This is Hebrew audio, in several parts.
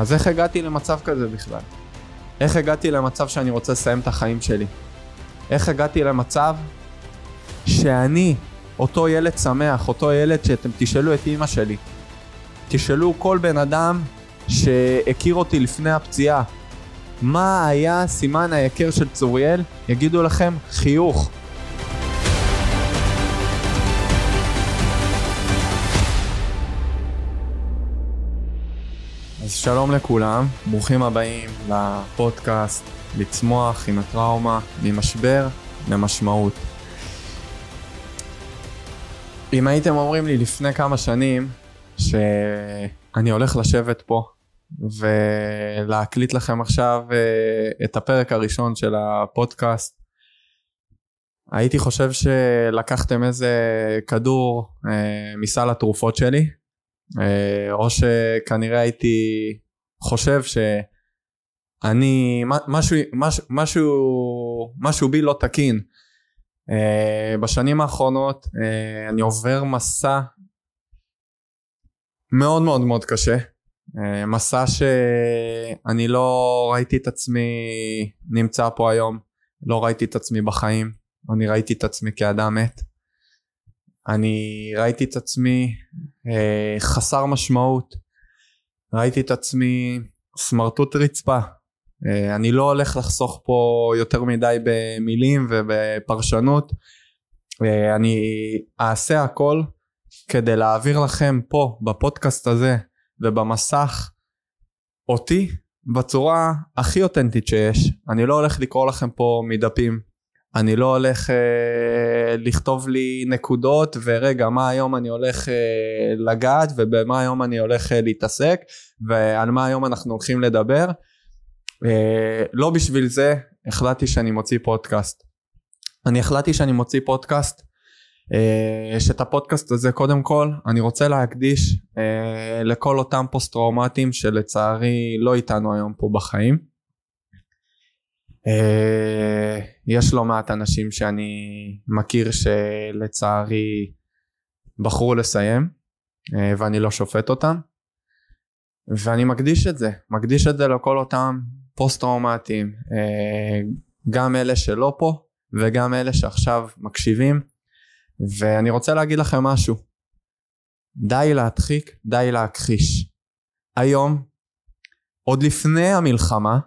אז איך הגעתי למצב כזה בכלל? איך הגעתי למצב שאני רוצה לסיים את החיים שלי? איך הגעתי למצב שאני, אותו ילד שמח, אותו ילד שאתם תשאלו את אימא שלי, תשאלו כל בן אדם שהכיר אותי לפני הפציעה, מה היה סימן ההיכר של צוריאל? יגידו לכם חיוך. שלום לכולם, ברוכים הבאים לפודקאסט לצמוח עם הטראומה, ממשבר למשמעות. אם הייתם אומרים לי לפני כמה שנים שאני הולך לשבת פה ולהקליט לכם עכשיו אה, את הפרק הראשון של הפודקאסט, הייתי חושב שלקחתם איזה כדור אה, מסל התרופות שלי או שכנראה הייתי חושב שאני, משהו, משהו, משהו, משהו בי לא תקין. אה, בשנים האחרונות אה, אני עובר מסע מאוד מאוד מאוד קשה. מסע שאני לא ראיתי את עצמי נמצא פה היום, לא ראיתי את עצמי בחיים, אני ראיתי את עצמי כאדם מת. אני ראיתי את עצמי אה, חסר משמעות, ראיתי את עצמי סמרטוט רצפה. אה, אני לא הולך לחסוך פה יותר מדי במילים ובפרשנות, אה, אני אעשה הכל כדי להעביר לכם פה בפודקאסט הזה ובמסך אותי בצורה הכי אותנטית שיש. אני לא הולך לקרוא לכם פה מדפים, אני לא הולך אה, לכתוב לי נקודות ורגע מה היום אני הולך אה, לגעת ובמה היום אני הולך אה, להתעסק ועל מה היום אנחנו הולכים לדבר. אה, לא בשביל זה החלטתי שאני מוציא פודקאסט. אני החלטתי שאני מוציא פודקאסט אה, שאת הפודקאסט הזה קודם כל אני רוצה להקדיש אה, לכל אותם פוסט טראומטיים שלצערי לא איתנו היום פה בחיים. Uh, יש לא מעט אנשים שאני מכיר שלצערי בחרו לסיים uh, ואני לא שופט אותם. ואני מקדיש את זה, מקדיש את זה לכל אותם פוסט טראומטיים uh, גם אלה שלא פה וגם אלה שעכשיו מקשיבים. ואני רוצה להגיד לכם משהו. די להדחיק, די להכחיש. היום עוד לפני המלחמה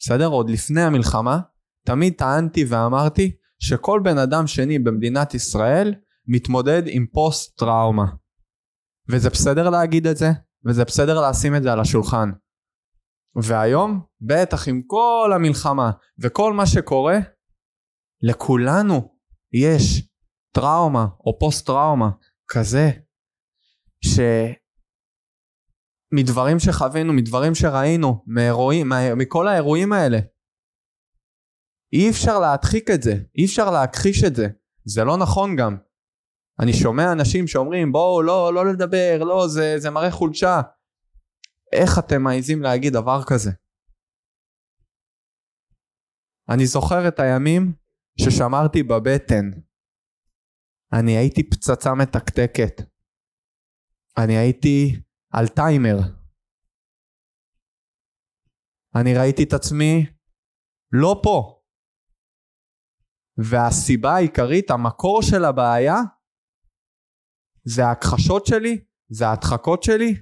בסדר? עוד לפני המלחמה, תמיד טענתי ואמרתי שכל בן אדם שני במדינת ישראל מתמודד עם פוסט טראומה. וזה בסדר להגיד את זה, וזה בסדר לשים את זה על השולחן. והיום, בטח עם כל המלחמה וכל מה שקורה, לכולנו יש טראומה או פוסט טראומה כזה, ש... מדברים שחווינו, מדברים שראינו, מאירועים, מכל האירועים האלה. אי אפשר להדחיק את זה, אי אפשר להכחיש את זה, זה לא נכון גם. אני שומע אנשים שאומרים בואו לא, לא לדבר, לא, זה, זה מראה חולשה. איך אתם מעיזים להגיד דבר כזה? אני זוכר את הימים ששמרתי בבטן. אני הייתי פצצה מתקתקת. אני הייתי על טיימר. אני ראיתי את עצמי לא פה. והסיבה העיקרית, המקור של הבעיה, זה ההכחשות שלי, זה ההדחקות שלי,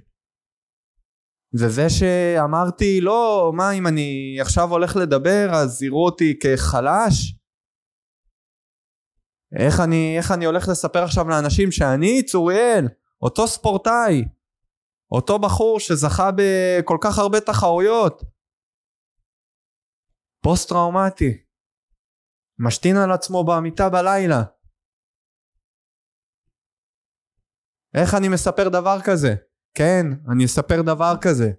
זה זה שאמרתי, לא, מה אם אני עכשיו הולך לדבר אז יראו אותי כחלש? איך אני, איך אני הולך לספר עכשיו לאנשים שאני צוריאל, אותו ספורטאי, אותו בחור שזכה בכל כך הרבה תחרויות. פוסט טראומטי. משתין על עצמו במיטה בלילה. איך אני מספר דבר כזה? כן, אני אספר דבר כזה.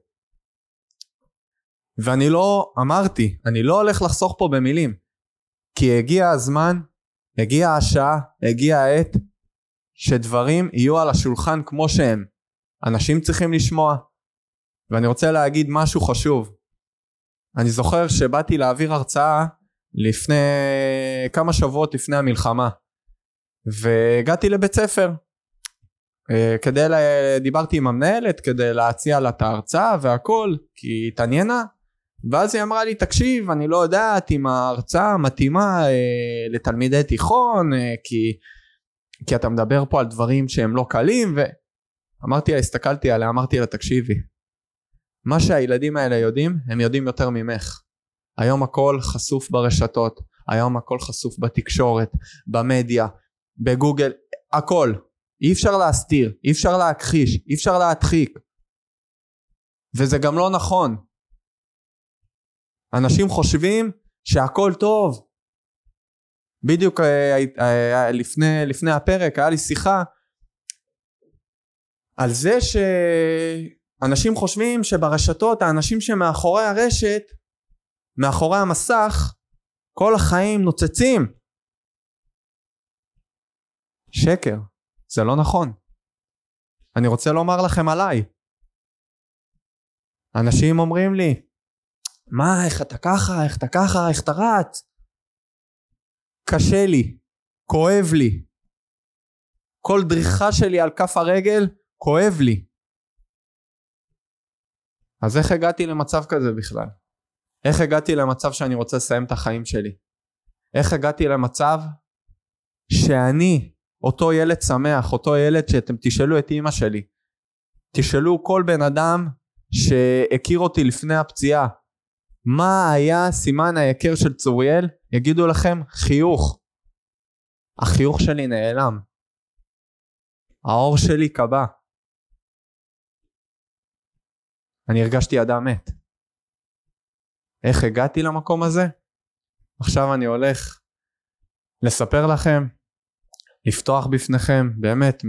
ואני לא, אמרתי, אני לא הולך לחסוך פה במילים. כי הגיע הזמן, הגיעה השעה, הגיעה העת, שדברים יהיו על השולחן כמו שהם. אנשים צריכים לשמוע. ואני רוצה להגיד משהו חשוב. אני זוכר שבאתי להעביר הרצאה לפני כמה שבועות לפני המלחמה והגעתי לבית ספר אה, כדי, לה... דיברתי עם המנהלת כדי להציע לה את ההרצאה והכל, כי היא התעניינה, ואז היא אמרה לי, תקשיב, אני לא יודעת אם ההרצאה מתאימה אה, לתלמידי תיכון, אה, כי, כי אתה מדבר פה על דברים שהם לא קלים, ואמרתי לה, הסתכלתי עליה, אמרתי לה, תקשיבי, מה שהילדים האלה יודעים, הם יודעים יותר ממך. היום הכל חשוף ברשתות, היום הכל חשוף בתקשורת, במדיה, בגוגל, הכל. אי אפשר להסתיר, אי אפשר להכחיש, אי אפשר להדחיק. וזה גם לא נכון. אנשים חושבים שהכל טוב. בדיוק אה, אה, לפני, לפני הפרק היה לי שיחה על זה שאנשים חושבים שברשתות האנשים שמאחורי הרשת מאחורי המסך כל החיים נוצצים. שקר, זה לא נכון. אני רוצה לומר לכם עליי. אנשים אומרים לי, מה, איך אתה ככה, איך אתה ככה, איך אתה רץ? קשה לי, כואב לי. כל דריכה שלי על כף הרגל, כואב לי. אז איך הגעתי למצב כזה בכלל? איך הגעתי למצב שאני רוצה לסיים את החיים שלי? איך הגעתי למצב שאני, אותו ילד שמח, אותו ילד שאתם תשאלו את אימא שלי, תשאלו כל בן אדם שהכיר אותי לפני הפציעה, מה היה סימן ההיכר של צוריאל? יגידו לכם חיוך. החיוך שלי נעלם. העור שלי קבע. אני הרגשתי אדם מת. איך הגעתי למקום הזה? עכשיו אני הולך לספר לכם, לפתוח בפניכם, באמת,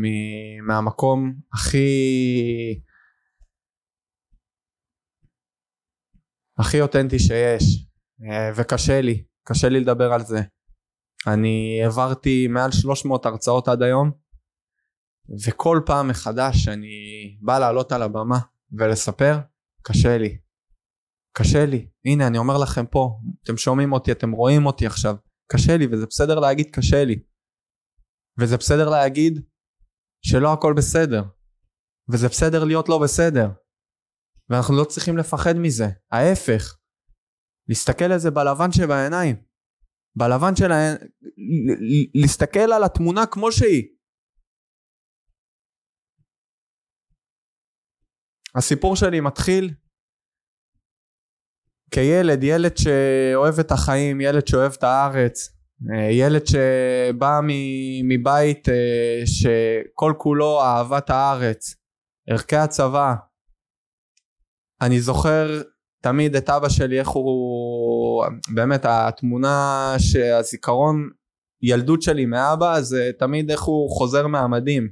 מהמקום הכי... הכי אותנטי שיש, אה, וקשה לי, קשה לי לדבר על זה. אני העברתי מעל 300 הרצאות עד היום, וכל פעם מחדש שאני בא לעלות על הבמה ולספר, קשה לי. קשה לי. הנה, אני אומר לכם פה, אתם שומעים אותי, אתם רואים אותי עכשיו. קשה לי, וזה בסדר להגיד קשה לי. וזה בסדר להגיד שלא הכל בסדר. וזה בסדר להיות לא בסדר. ואנחנו לא צריכים לפחד מזה. ההפך. להסתכל על זה בלבן שבעיניים. בלבן של העין... להסתכל על התמונה כמו שהיא. הסיפור שלי מתחיל כילד, ילד שאוהב את החיים, ילד שאוהב את הארץ, אה, ילד שבא מבית אה, שכל כולו אהבת הארץ, ערכי הצבא. אני זוכר תמיד את אבא שלי, איך הוא, באמת התמונה שהזיכרון ילדות שלי מאבא זה תמיד איך הוא חוזר מהמדים,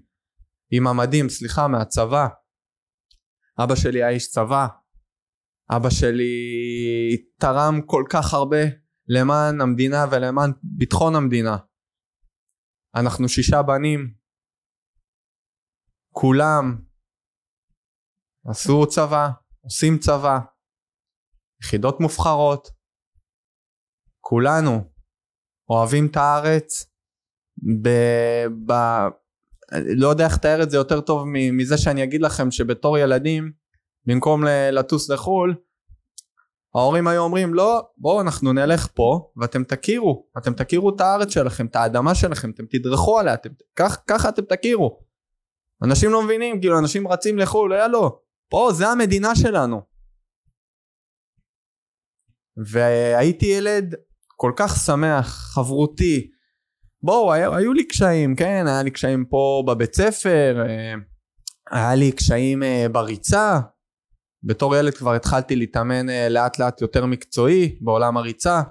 עם המדים, סליחה, מהצבא. אבא שלי היה איש צבא, אבא שלי תרם כל כך הרבה למען המדינה ולמען ביטחון המדינה. אנחנו שישה בנים, כולם עשו צבא, עושים צבא, יחידות מובחרות, כולנו אוהבים את הארץ, ב, ב, לא יודע איך לתאר את זה יותר טוב מזה שאני אגיד לכם שבתור ילדים במקום לטוס לחו"ל, ההורים היו אומרים לא בואו אנחנו נלך פה ואתם תכירו אתם תכירו את הארץ שלכם את האדמה שלכם אתם תדרכו עליה אתם כך, ככה אתם תכירו. אנשים לא מבינים כאילו אנשים רצים לחו"ל היה לא. פה זה המדינה שלנו. והייתי ילד כל כך שמח חברותי בואו היו, היו לי קשיים כן היה לי קשיים פה בבית ספר אה, היה לי קשיים אה, בריצה בתור ילד כבר התחלתי להתאמן אה, לאט לאט יותר מקצועי בעולם הריצה.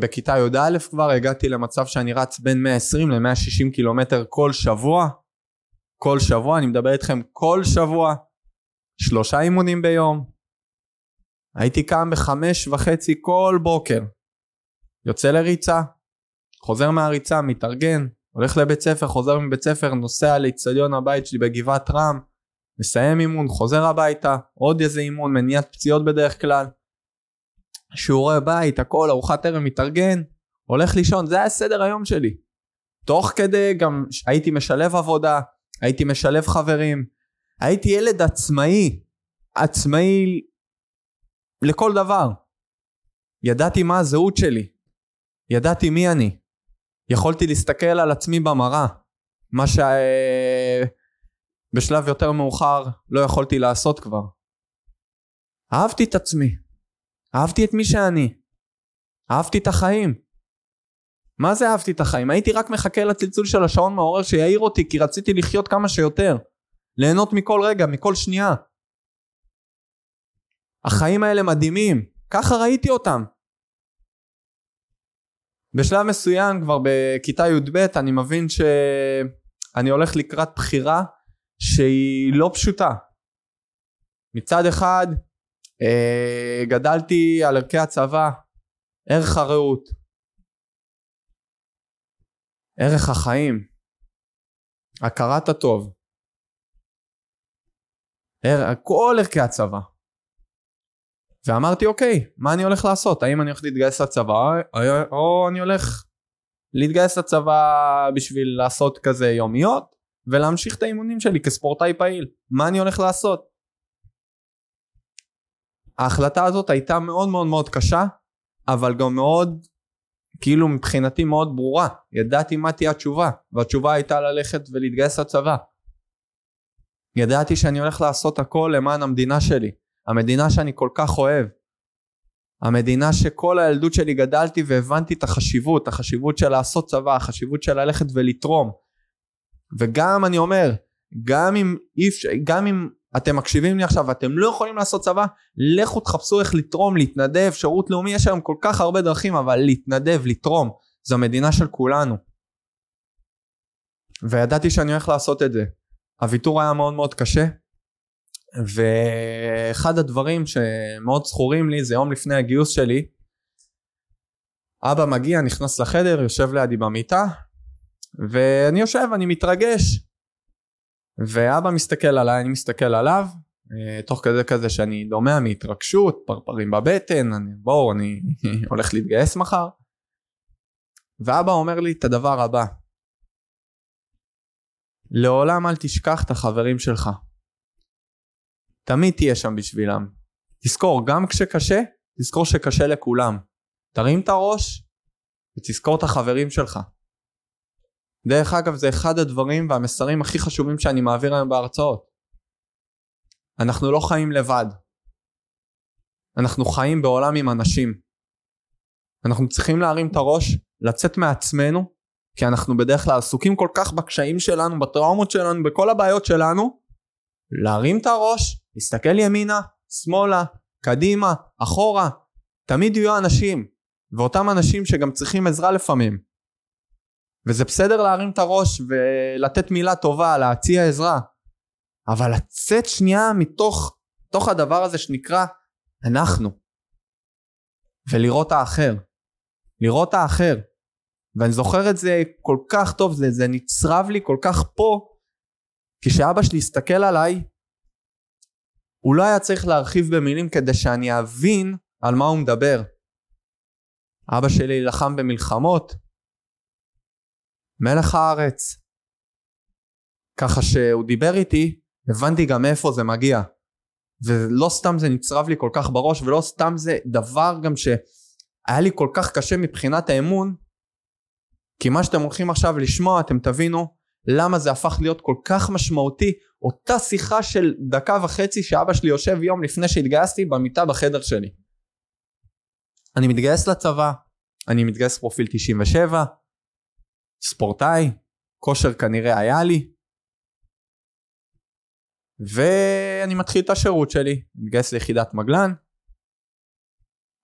בכיתה י"א כבר הגעתי למצב שאני רץ בין 120 ל-160 קילומטר כל שבוע. כל שבוע, אני מדבר איתכם כל שבוע. שלושה אימונים ביום. הייתי קם בחמש וחצי כל בוקר. יוצא לריצה, חוזר מהריצה, מתארגן, הולך לבית ספר, חוזר מבית ספר, נוסע לאצטדיון הבית שלי בגבעת רם, מסיים אימון, חוזר הביתה, עוד איזה אימון, מניעת פציעות בדרך כלל, שיעורי בית, הכל, ארוחת ערב, מתארגן, הולך לישון, זה היה סדר היום שלי. תוך כדי גם הייתי משלב עבודה, הייתי משלב חברים, הייתי ילד עצמאי, עצמאי לכל דבר. ידעתי מה הזהות שלי, ידעתי מי אני. יכולתי להסתכל על עצמי במראה, מה שבשלב יותר מאוחר לא יכולתי לעשות כבר. אהבתי את עצמי, אהבתי את מי שאני, אהבתי את החיים. מה זה אהבתי את החיים? הייתי רק מחכה לצלצול של השעון מעורר שיעיר אותי כי רציתי לחיות כמה שיותר. ליהנות מכל רגע, מכל שנייה. החיים האלה מדהימים, ככה ראיתי אותם. בשלב מסוים כבר בכיתה י"ב אני מבין שאני הולך לקראת בחירה שהיא לא פשוטה. מצד אחד אה, גדלתי על ערכי הצבא, ערך הרעות, ערך החיים, הכרת הטוב, כל ערכי הצבא. ואמרתי אוקיי, מה אני הולך לעשות? האם אני הולך להתגייס לצבא או אני הולך להתגייס לצבא בשביל לעשות כזה יומיות ולהמשיך את האימונים שלי כספורטאי פעיל? מה אני הולך לעשות? ההחלטה הזאת הייתה מאוד מאוד מאוד קשה, אבל גם מאוד, כאילו מבחינתי מאוד ברורה. ידעתי מה תהיה התשובה, והתשובה הייתה ללכת ולהתגייס לצבא. ידעתי שאני הולך לעשות הכל למען המדינה שלי. המדינה שאני כל כך אוהב. המדינה שכל הילדות שלי גדלתי והבנתי את החשיבות, החשיבות של לעשות צבא, החשיבות של ללכת ולתרום. וגם אני אומר, גם אם, גם אם אתם מקשיבים לי עכשיו ואתם לא יכולים לעשות צבא, לכו תחפשו איך לתרום, להתנדב, שירות לאומי, יש היום כל כך הרבה דרכים, אבל להתנדב, לתרום, זו המדינה של כולנו. וידעתי שאני הולך לעשות את זה. הוויתור היה מאוד מאוד קשה, ואחד הדברים שמאוד זכורים לי זה יום לפני הגיוס שלי אבא מגיע נכנס לחדר יושב לידי במיטה ואני יושב אני מתרגש ואבא מסתכל עליי אני מסתכל עליו אה, תוך כזה כזה שאני דומע מהתרגשות פרפרים בבטן אני, בואו אני הולך להתגייס מחר ואבא אומר לי את הדבר הבא לעולם אל תשכח את החברים שלך תמיד תהיה שם בשבילם. תזכור, גם כשקשה, תזכור שקשה לכולם. תרים את הראש ותזכור את החברים שלך. דרך אגב, זה אחד הדברים והמסרים הכי חשובים שאני מעביר היום בהרצאות. אנחנו לא חיים לבד. אנחנו חיים בעולם עם אנשים. אנחנו צריכים להרים את הראש, לצאת מעצמנו, כי אנחנו בדרך כלל עסוקים כל כך בקשיים שלנו, בטראומות שלנו, בכל הבעיות שלנו, להרים את הראש להסתכל ימינה, שמאלה, קדימה, אחורה, תמיד יהיו אנשים, ואותם אנשים שגם צריכים עזרה לפעמים. וזה בסדר להרים את הראש ולתת מילה טובה, להציע עזרה, אבל לצאת שנייה מתוך, מתוך הדבר הזה שנקרא אנחנו, ולראות האחר, לראות האחר. ואני זוכר את זה כל כך טוב, זה, זה נצרב לי כל כך פה, כשאבא שלי הסתכל עליי הוא לא היה צריך להרחיב במילים כדי שאני אבין על מה הוא מדבר. אבא שלי לחם במלחמות, מלך הארץ. ככה שהוא דיבר איתי, הבנתי גם מאיפה זה מגיע. ולא סתם זה נצרב לי כל כך בראש, ולא סתם זה דבר גם שהיה לי כל כך קשה מבחינת האמון, כי מה שאתם הולכים עכשיו לשמוע, אתם תבינו למה זה הפך להיות כל כך משמעותי אותה שיחה של דקה וחצי שאבא שלי יושב יום לפני שהתגייסתי במיטה בחדר שלי. אני מתגייס לצבא, אני מתגייס פרופיל 97, ספורטאי, כושר כנראה היה לי, ואני מתחיל את השירות שלי, מתגייס ליחידת מגלן,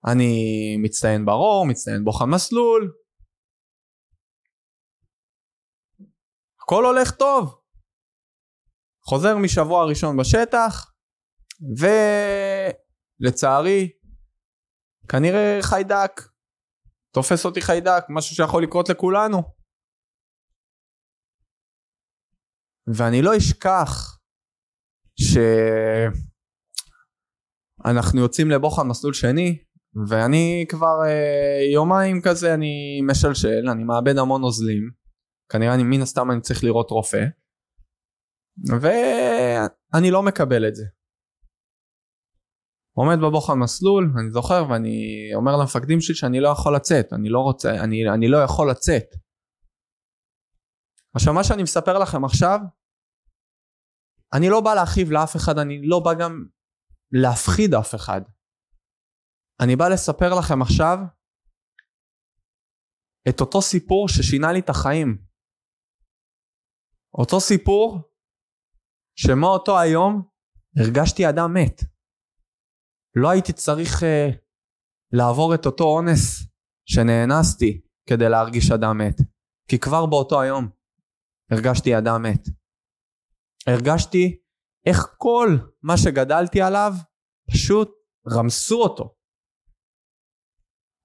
אני מצטיין ברור, מצטיין בוחן מסלול, הכל הולך טוב. חוזר משבוע ראשון בשטח, ולצערי, כנראה חיידק. תופס אותי חיידק, משהו שיכול לקרות לכולנו. ואני לא אשכח שאנחנו יוצאים לבוחן מסלול שני, ואני כבר אה, יומיים כזה אני משלשל, אני מאבד המון נוזלים. כנראה אני מן הסתם אני צריך לראות רופא. ואני לא מקבל את זה. עומד בבוחן מסלול, אני זוכר, ואני אומר למפקדים שלי שאני לא יכול לצאת, אני לא רוצה, אני, אני לא יכול לצאת. עכשיו מה שאני מספר לכם עכשיו, אני לא בא להכאיב לאף אחד, אני לא בא גם להפחיד אף אחד. אני בא לספר לכם עכשיו את אותו סיפור ששינה לי את החיים. אותו סיפור שמאותו היום הרגשתי אדם מת. לא הייתי צריך uh, לעבור את אותו אונס שנאנסתי כדי להרגיש אדם מת. כי כבר באותו היום הרגשתי אדם מת. הרגשתי איך כל מה שגדלתי עליו פשוט רמסו אותו.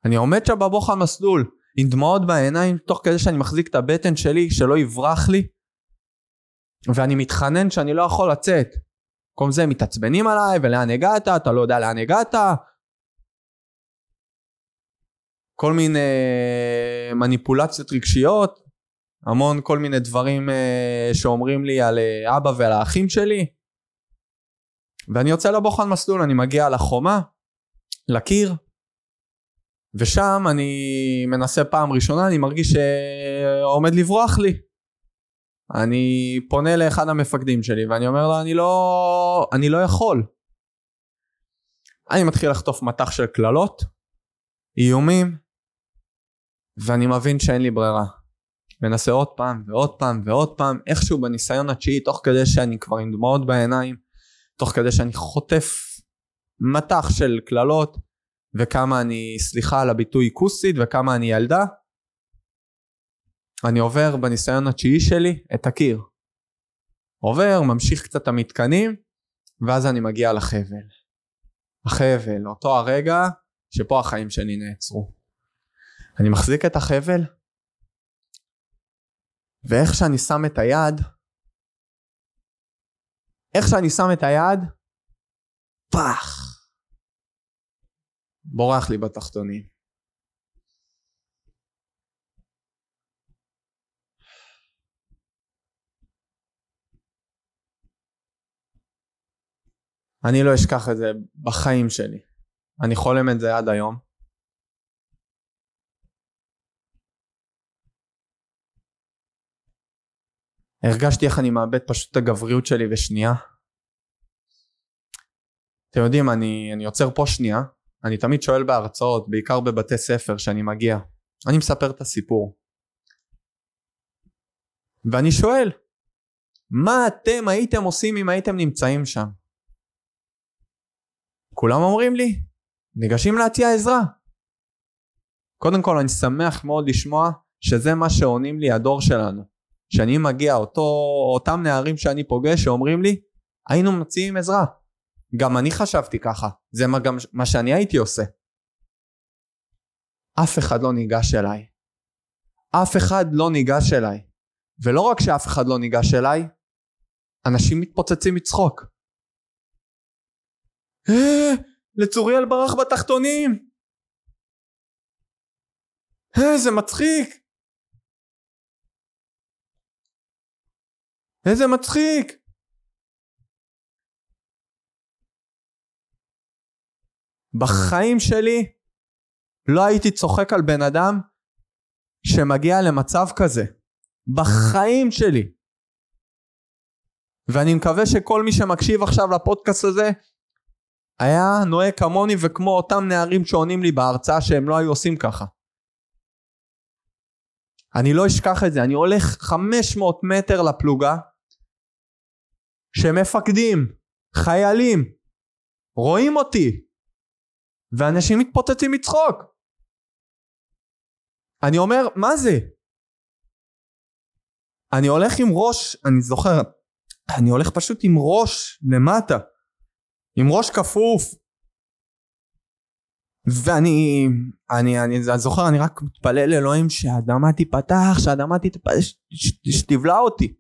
אני עומד שם בבוך המסלול עם דמעות בעיניים תוך כדי שאני מחזיק את הבטן שלי שלא יברח לי ואני מתחנן שאני לא יכול לצאת. במקום זה מתעצבנים עליי ולאן הגעת אתה לא יודע לאן הגעת כל מיני מניפולציות רגשיות המון כל מיני דברים uh, שאומרים לי על uh, אבא ועל האחים שלי. ואני יוצא לבוחן מסלול, אני מגיע לחומה, לקיר, ושם אני מנסה פעם ראשונה, אני מרגיש שעומד לברוח לי. אני פונה לאחד המפקדים שלי ואני אומר לו אני לא, אני לא יכול. אני מתחיל לחטוף מטח של קללות, איומים, ואני מבין שאין לי ברירה. מנסה עוד פעם ועוד פעם ועוד פעם, איכשהו בניסיון התשיעי, תוך כדי שאני כבר עם דמעות בעיניים, תוך כדי שאני חוטף מטח של קללות, וכמה אני, סליחה על הביטוי כוסית, וכמה אני ילדה, אני עובר בניסיון התשיעי שלי את הקיר. עובר, ממשיך קצת את המתקנים, ואז אני מגיע לחבל. החבל, אותו הרגע שפה החיים שלי נעצרו. אני מחזיק את החבל, ואיך שאני שם את היד, איך שאני שם את היד, פח! בורח לי בתחתונים. אני לא אשכח את זה בחיים שלי. אני חולם את זה עד היום. הרגשתי איך אני מאבד פשוט את הגבריות שלי בשנייה. אתם יודעים, אני, אני עוצר פה שנייה, אני תמיד שואל בהרצאות, בעיקר בבתי ספר שאני מגיע, אני מספר את הסיפור. ואני שואל, מה אתם הייתם עושים אם הייתם נמצאים שם? כולם אומרים לי, ניגשים להציע עזרה. קודם כל אני שמח מאוד לשמוע שזה מה שעונים לי הדור שלנו. שאני מגיע, אותו, אותם נערים שאני פוגש שאומרים לי, היינו מציעים עזרה. גם אני חשבתי ככה, זה מה, גם, מה שאני הייתי עושה. אף אחד לא ניגש אליי. אף אחד לא ניגש אליי. ולא רק שאף אחד לא ניגש אליי, אנשים מתפוצצים מצחוק. אה, לצוריאל ברח בתחתונים! אה, זה מצחיק! איזה מצחיק! בחיים שלי לא הייתי צוחק על בן אדם שמגיע למצב כזה. בחיים שלי. ואני מקווה שכל מי שמקשיב עכשיו לפודקאסט הזה היה נוהג כמוני וכמו אותם נערים שעונים לי בהרצאה שהם לא היו עושים ככה. אני לא אשכח את זה, אני הולך 500 מטר לפלוגה שמפקדים, חיילים, רואים אותי, ואנשים מתפוצצים מצחוק. אני אומר, מה זה? אני הולך עם ראש, אני זוכר, אני הולך פשוט עם ראש למטה, עם ראש כפוף. ואני, אני, אני, אני זוכר, אני רק מתפלל לאלוהים שהאדמה תיפתח, שהאדמה תתפתח, שתבלע אותי.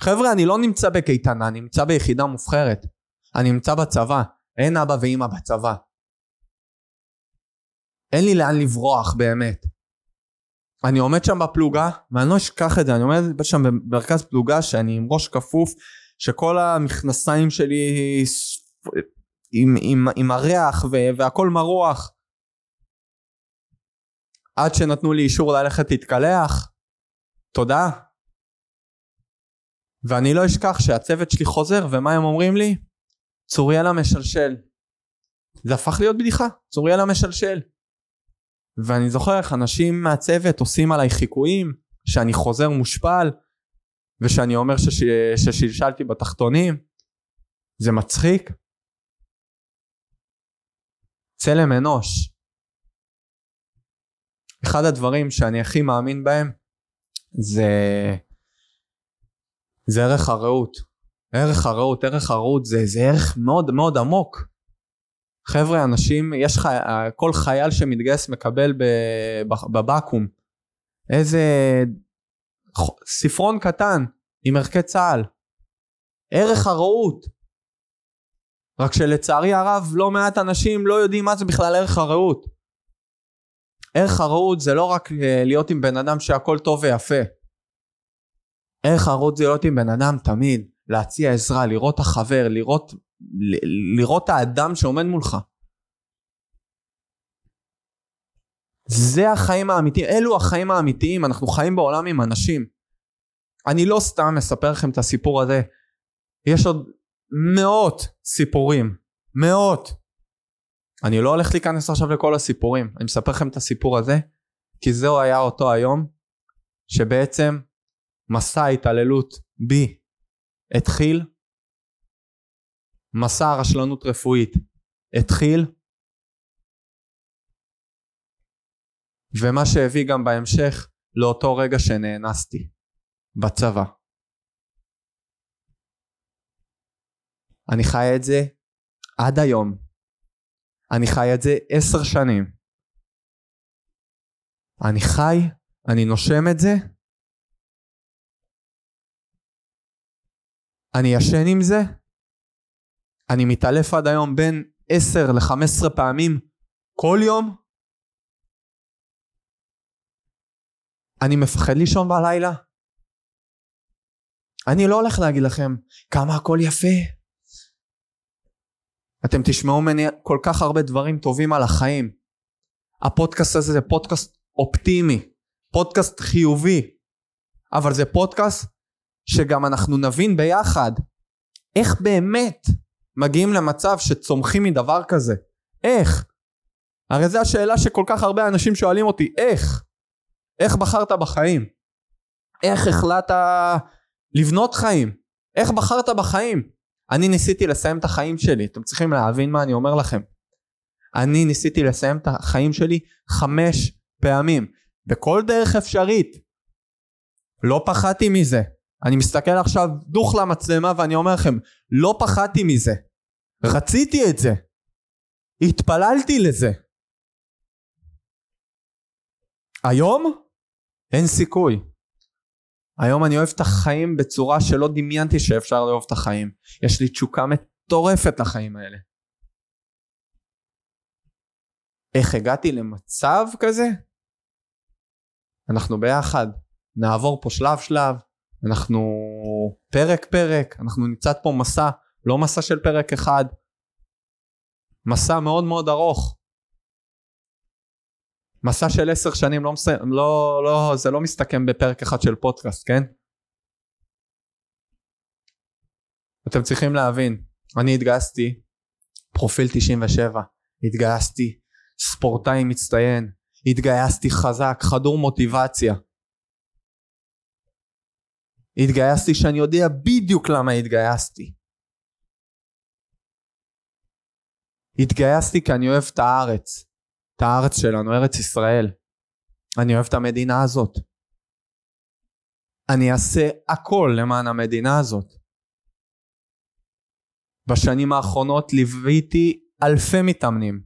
חבר'ה, אני לא נמצא בקייטנה, אני נמצא ביחידה מובחרת. אני נמצא בצבא. אין אבא ואימא בצבא. אין לי לאן לברוח באמת. אני עומד שם בפלוגה, ואני לא אשכח את זה, אני עומד שם במרכז פלוגה שאני עם ראש כפוף, שכל המכנסיים שלי עם, עם, עם הריח והכל מרוח. עד שנתנו לי אישור ללכת להתקלח, תודה. ואני לא אשכח שהצוות שלי חוזר, ומה הם אומרים לי? צוריאל המשלשל. זה הפך להיות בדיחה, צוריאל המשלשל. ואני זוכר איך אנשים מהצוות עושים עליי חיקויים, שאני חוזר מושפל, ושאני אומר שש... ששלשלתי בתחתונים. זה מצחיק. צלם אנוש. אחד הדברים שאני הכי מאמין בהם זה, זה ערך הרעות. ערך הרעות, ערך הרעות זה, זה ערך מאוד מאוד עמוק. חבר'ה, אנשים, יש לך, כל חייל שמתגייס מקבל בבקו"ם איזה ספרון קטן עם ערכי צה"ל. ערך הרעות. רק שלצערי הרב לא מעט אנשים לא יודעים מה זה בכלל ערך הרעות. ערך הרעות זה לא רק אה, להיות עם בן אדם שהכל טוב ויפה. ערך הרעות זה להיות עם בן אדם תמיד, להציע עזרה, לראות החבר, לראות, לראות האדם שעומד מולך. זה החיים האמיתיים, אלו החיים האמיתיים, אנחנו חיים בעולם עם אנשים. אני לא סתם מספר לכם את הסיפור הזה, יש עוד מאות סיפורים, מאות. אני לא הולך להיכנס עכשיו לכל הסיפורים, אני מספר לכם את הסיפור הזה, כי זהו היה אותו היום, שבעצם מסע ההתעללות בי התחיל, מסע הרשלנות רפואית התחיל, ומה שהביא גם בהמשך לאותו רגע שנאנסתי בצבא. אני חי את זה עד היום. אני חי את זה עשר שנים. אני חי, אני נושם את זה. אני ישן עם זה. אני מתעלף עד היום בין עשר לחמש עשרה פעמים כל יום. אני מפחד לישון בלילה. אני לא הולך להגיד לכם כמה הכל יפה, אתם תשמעו ממני כל כך הרבה דברים טובים על החיים. הפודקאסט הזה זה פודקאסט אופטימי, פודקאסט חיובי, אבל זה פודקאסט שגם אנחנו נבין ביחד איך באמת מגיעים למצב שצומחים מדבר כזה. איך? הרי זו השאלה שכל כך הרבה אנשים שואלים אותי, איך? איך בחרת בחיים? איך החלטת לבנות חיים? איך בחרת בחיים? אני ניסיתי לסיים את החיים שלי, אתם צריכים להבין מה אני אומר לכם. אני ניסיתי לסיים את החיים שלי חמש פעמים, בכל דרך אפשרית. לא פחדתי מזה. אני מסתכל עכשיו דוך למצלמה ואני אומר לכם, לא פחדתי מזה. רציתי את זה. התפללתי לזה. היום אין סיכוי. היום אני אוהב את החיים בצורה שלא דמיינתי שאפשר לאהוב את החיים. יש לי תשוקה מטורפת לחיים האלה. איך הגעתי למצב כזה? אנחנו ביחד, נעבור פה שלב שלב, אנחנו פרק פרק, אנחנו נצעד פה מסע, לא מסע של פרק אחד, מסע מאוד מאוד ארוך. מסע של עשר שנים לא, מס... לא, לא, זה לא מסתכם בפרק אחד של פודקאסט, כן? אתם צריכים להבין, אני התגייסתי פרופיל 97, התגייסתי ספורטאי מצטיין, התגייסתי חזק, חדור מוטיבציה. התגייסתי שאני יודע בדיוק למה התגייסתי. התגייסתי כי אני אוהב את הארץ. את הארץ שלנו, ארץ ישראל. אני אוהב את המדינה הזאת. אני אעשה הכל למען המדינה הזאת. בשנים האחרונות ליוויתי אלפי מתאמנים.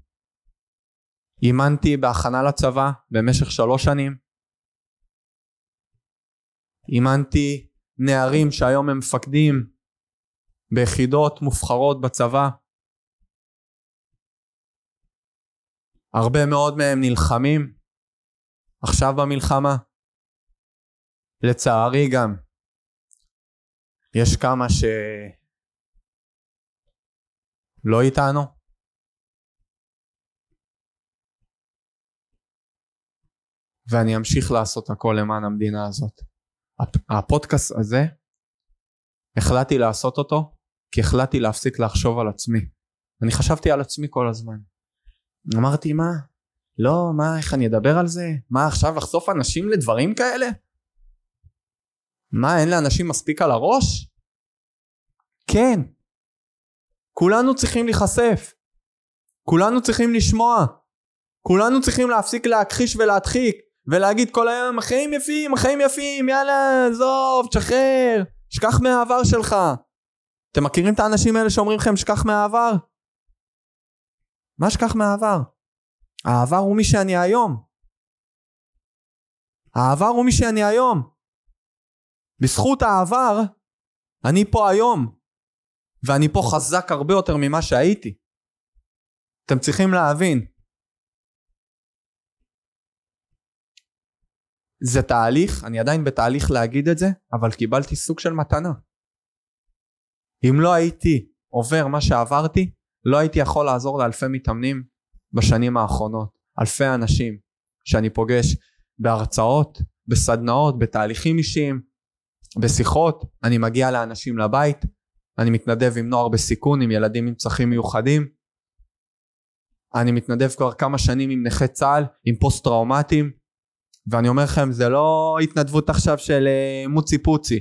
אימנתי בהכנה לצבא במשך שלוש שנים. אימנתי נערים שהיום הם מפקדים ביחידות מובחרות בצבא. הרבה מאוד מהם נלחמים עכשיו במלחמה, לצערי גם יש כמה ש... לא איתנו. ואני אמשיך לעשות הכל למען המדינה הזאת. הפודקאסט הזה, החלטתי לעשות אותו כי החלטתי להפסיק לחשוב על עצמי. אני חשבתי על עצמי כל הזמן. אמרתי מה? לא, מה, איך אני אדבר על זה? מה עכשיו לחשוף אנשים לדברים כאלה? מה, אין לאנשים מספיק על הראש? כן. כולנו צריכים להיחשף. כולנו צריכים לשמוע. כולנו צריכים להפסיק להכחיש ולהדחיק ולהגיד כל היום החיים יפים, החיים יפים, יאללה, עזוב, תשחרר, שכח מהעבר שלך. אתם מכירים את האנשים האלה שאומרים לכם שכח מהעבר? מה שכח מהעבר? העבר הוא מי שאני היום. העבר הוא מי שאני היום. בזכות העבר, אני פה היום. ואני פה חזק הרבה יותר ממה שהייתי. אתם צריכים להבין. זה תהליך, אני עדיין בתהליך להגיד את זה, אבל קיבלתי סוג של מתנה. אם לא הייתי עובר מה שעברתי, לא הייתי יכול לעזור לאלפי מתאמנים בשנים האחרונות. אלפי אנשים שאני פוגש בהרצאות, בסדנאות, בתהליכים אישיים, בשיחות, אני מגיע לאנשים לבית, אני מתנדב עם נוער בסיכון, עם ילדים עם צרכים מיוחדים. אני מתנדב כבר כמה שנים עם נכי צה"ל, עם פוסט טראומטיים, ואני אומר לכם, זה לא התנדבות עכשיו של uh, מוצי פוצי.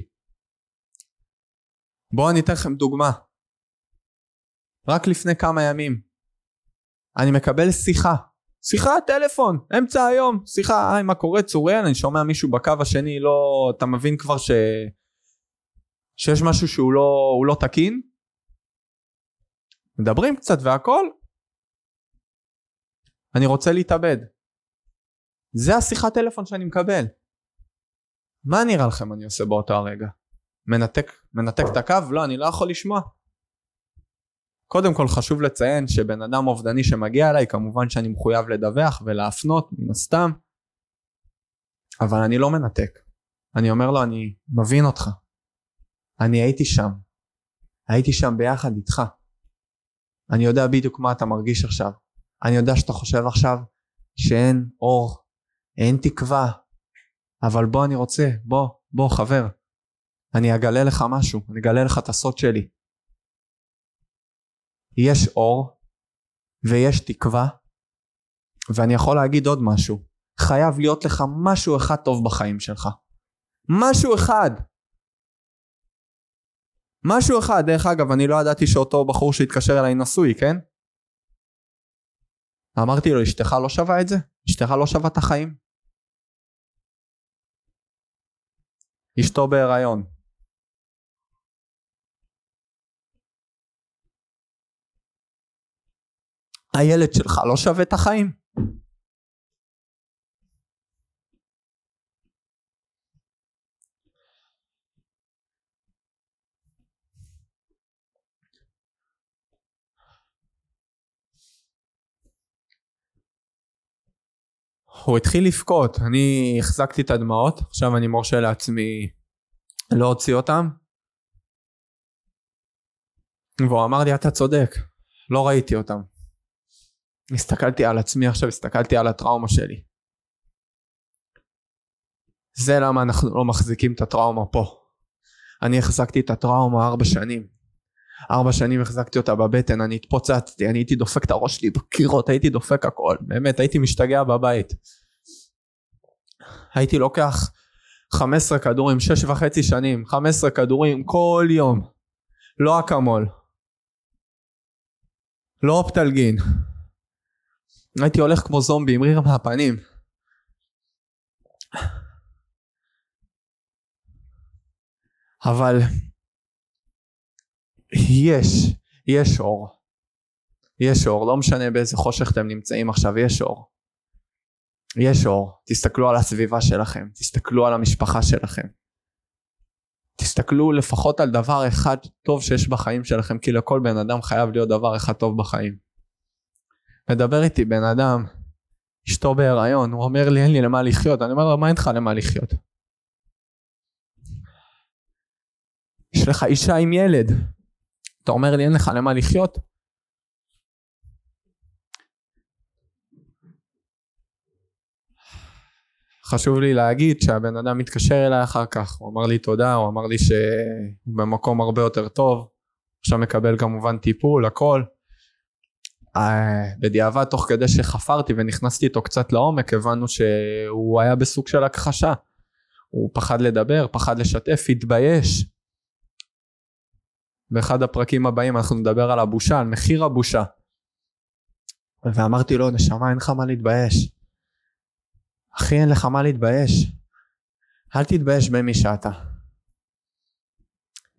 בואו אני אתן לכם דוגמה. רק לפני כמה ימים, אני מקבל שיחה, שיחה טלפון, אמצע היום, שיחה, היי מה קורה צוריאל, אני שומע מישהו בקו השני, לא, אתה מבין כבר ש... שיש משהו שהוא לא, לא תקין, מדברים קצת והכל, אני רוצה להתאבד. זה השיחת טלפון שאני מקבל. מה נראה לכם אני עושה באותו הרגע? מנתק, מנתק את הקו? לא, אני לא יכול לשמוע. קודם כל חשוב לציין שבן אדם אובדני שמגיע אליי כמובן שאני מחויב לדווח ולהפנות מן הסתם אבל אני לא מנתק. אני אומר לו אני מבין אותך. אני הייתי שם. הייתי שם ביחד איתך. אני יודע בדיוק מה אתה מרגיש עכשיו. אני יודע שאתה חושב עכשיו שאין אור אין תקווה אבל בוא אני רוצה בוא בוא חבר. אני אגלה לך משהו אני אגלה לך את הסוד שלי יש אור ויש תקווה ואני יכול להגיד עוד משהו. חייב להיות לך משהו אחד טוב בחיים שלך. משהו אחד. משהו אחד. דרך אגב אני לא ידעתי שאותו בחור שהתקשר אליי נשוי כן? אמרתי לו אשתך לא שווה את זה? אשתך לא שווה את החיים? אשתו בהיריון הילד שלך לא שווה את החיים? הוא התחיל לבכות, אני החזקתי את הדמעות, עכשיו אני מורשה לעצמי לא הוציא אותם. והוא אמר לי אתה צודק, לא ראיתי אותם. הסתכלתי על עצמי עכשיו, הסתכלתי על הטראומה שלי. זה למה אנחנו לא מחזיקים את הטראומה פה. אני החזקתי את הטראומה ארבע שנים. ארבע שנים החזקתי אותה בבטן, אני התפוצצתי, אני הייתי דופק את הראש שלי בקירות, הייתי דופק הכל, באמת, הייתי משתגע בבית. הייתי לוקח 15 כדורים, שש וחצי שנים, 15 כדורים כל יום. לא אקמול. לא אופטלגין. הייתי הולך כמו זומבי עם ריר מהפנים. אבל יש, יש אור. יש אור, לא משנה באיזה חושך אתם נמצאים עכשיו, יש אור. יש אור, תסתכלו על הסביבה שלכם, תסתכלו על המשפחה שלכם. תסתכלו לפחות על דבר אחד טוב שיש בחיים שלכם, כי לכל בן אדם חייב להיות דבר אחד טוב בחיים. מדבר איתי בן אדם, אשתו בהיריון, הוא אומר לי אין לי למה לחיות, אני אומר לו מה אין לך למה לחיות? לך אישה עם ילד, אתה אומר לי אין לך למה לחיות? חשוב לי להגיד שהבן אדם מתקשר אליי אחר כך, הוא אמר לי תודה, הוא אמר לי שהוא במקום הרבה יותר טוב, עכשיו מקבל כמובן טיפול, הכל. אה, בדיעבד תוך כדי שחפרתי ונכנסתי איתו קצת לעומק הבנו שהוא היה בסוג של הכחשה. הוא פחד לדבר, פחד לשתף, התבייש. באחד הפרקים הבאים אנחנו נדבר על הבושה, על מחיר הבושה. ואמרתי לו נשמה אין לך מה להתבייש. אחי אין לך מה להתבייש. אל תתבייש במי שאתה.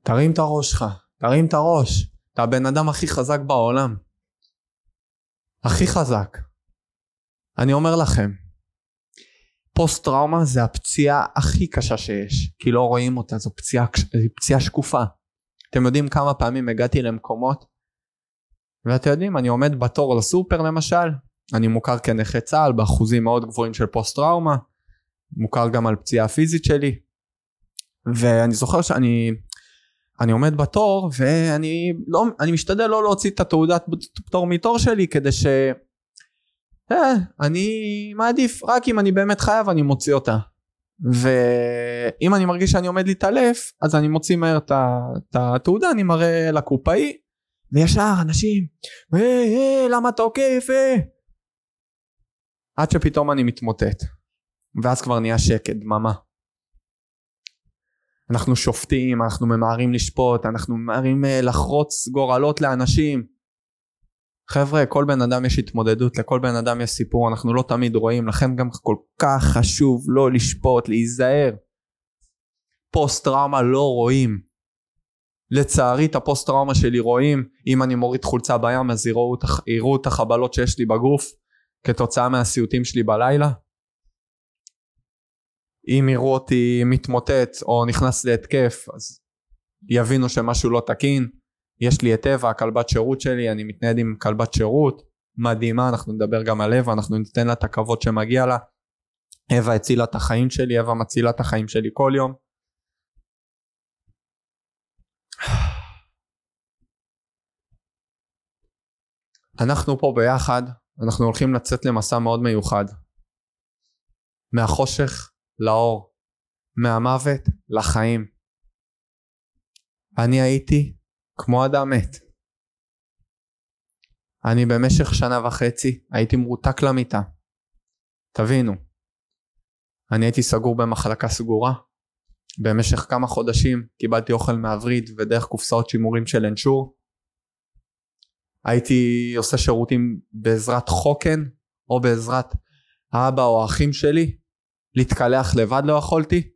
תרים את הראש שלך, תרים את הראש. אתה הבן אדם הכי חזק בעולם הכי חזק. אני אומר לכם, פוסט טראומה זה הפציעה הכי קשה שיש, כי לא רואים אותה, זו פציעה, פציעה שקופה. אתם יודעים כמה פעמים הגעתי למקומות, ואתם יודעים, אני עומד בתור לסופר למשל, אני מוכר כנכה צה"ל באחוזים מאוד גבוהים של פוסט טראומה, מוכר גם על פציעה פיזית שלי, ואני זוכר שאני אני עומד בתור ואני לא, אני משתדל לא להוציא את התעודת פטור מתור שלי כדי ש... אה, אני מעדיף רק אם אני באמת חייב אני מוציא אותה. ואם אני מרגיש שאני עומד להתעלף אז אני מוציא מהר את התעודה אני מראה לקופאי וישר אנשים היי היי למה אתה עוקף אה? עד שפתאום אני מתמוטט. ואז כבר נהיה שקט דממה אנחנו שופטים, אנחנו ממהרים לשפוט, אנחנו ממהרים אה, לחרוץ גורלות לאנשים. חבר'ה, כל בן אדם יש התמודדות, לכל בן אדם יש סיפור, אנחנו לא תמיד רואים, לכן גם כל כך חשוב לא לשפוט, להיזהר. פוסט טראומה לא רואים. לצערי את הפוסט טראומה שלי רואים, אם אני מוריד חולצה בים אז יראו, את החבלות שיש לי בגוף כתוצאה מהסיוטים שלי בלילה. אם יראו אותי מתמוטט או נכנס להתקף אז יבינו שמשהו לא תקין. יש לי את אווה הכלבת שירות שלי אני מתנהד עם כלבת שירות. מדהימה אנחנו נדבר גם על אווה אנחנו ניתן לה את הכבוד שמגיע לה. אווה הצילה את החיים שלי אווה מצילה את החיים שלי כל יום. אנחנו פה ביחד אנחנו הולכים לצאת למסע מאוד מיוחד. מהחושך לאור, מהמוות לחיים. אני הייתי כמו אדם מת. אני במשך שנה וחצי הייתי מרותק למיטה. תבינו, אני הייתי סגור במחלקה סגורה. במשך כמה חודשים קיבלתי אוכל מהווריד ודרך קופסאות שימורים של אנשור. הייתי עושה שירותים בעזרת חוקן או בעזרת האבא או האחים שלי להתקלח לבד לא יכולתי.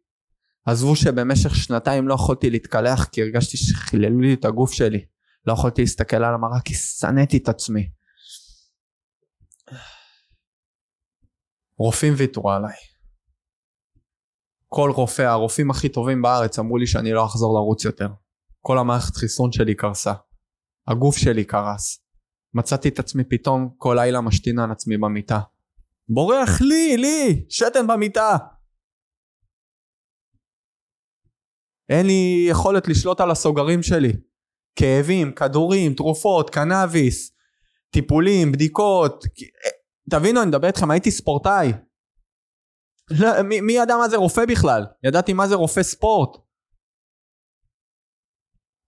עזבו שבמשך שנתיים לא יכולתי להתקלח כי הרגשתי שחיללו לי את הגוף שלי. לא יכולתי להסתכל על המראה כי שנאתי את עצמי. רופאים ויתרו עליי. כל רופא, הרופאים הכי טובים בארץ אמרו לי שאני לא אחזור לרוץ יותר. כל המערכת חיסון שלי קרסה. הגוף שלי קרס. מצאתי את עצמי פתאום כל לילה משתין על עצמי במיטה. בורח לי, לי, שתן במיטה. אין לי יכולת לשלוט על הסוגרים שלי. כאבים, כדורים, תרופות, קנאביס, טיפולים, בדיקות. תבינו, אני מדבר איתכם, הייתי ספורטאי. לא, מי, מי ידע מה זה רופא בכלל? ידעתי מה זה רופא ספורט.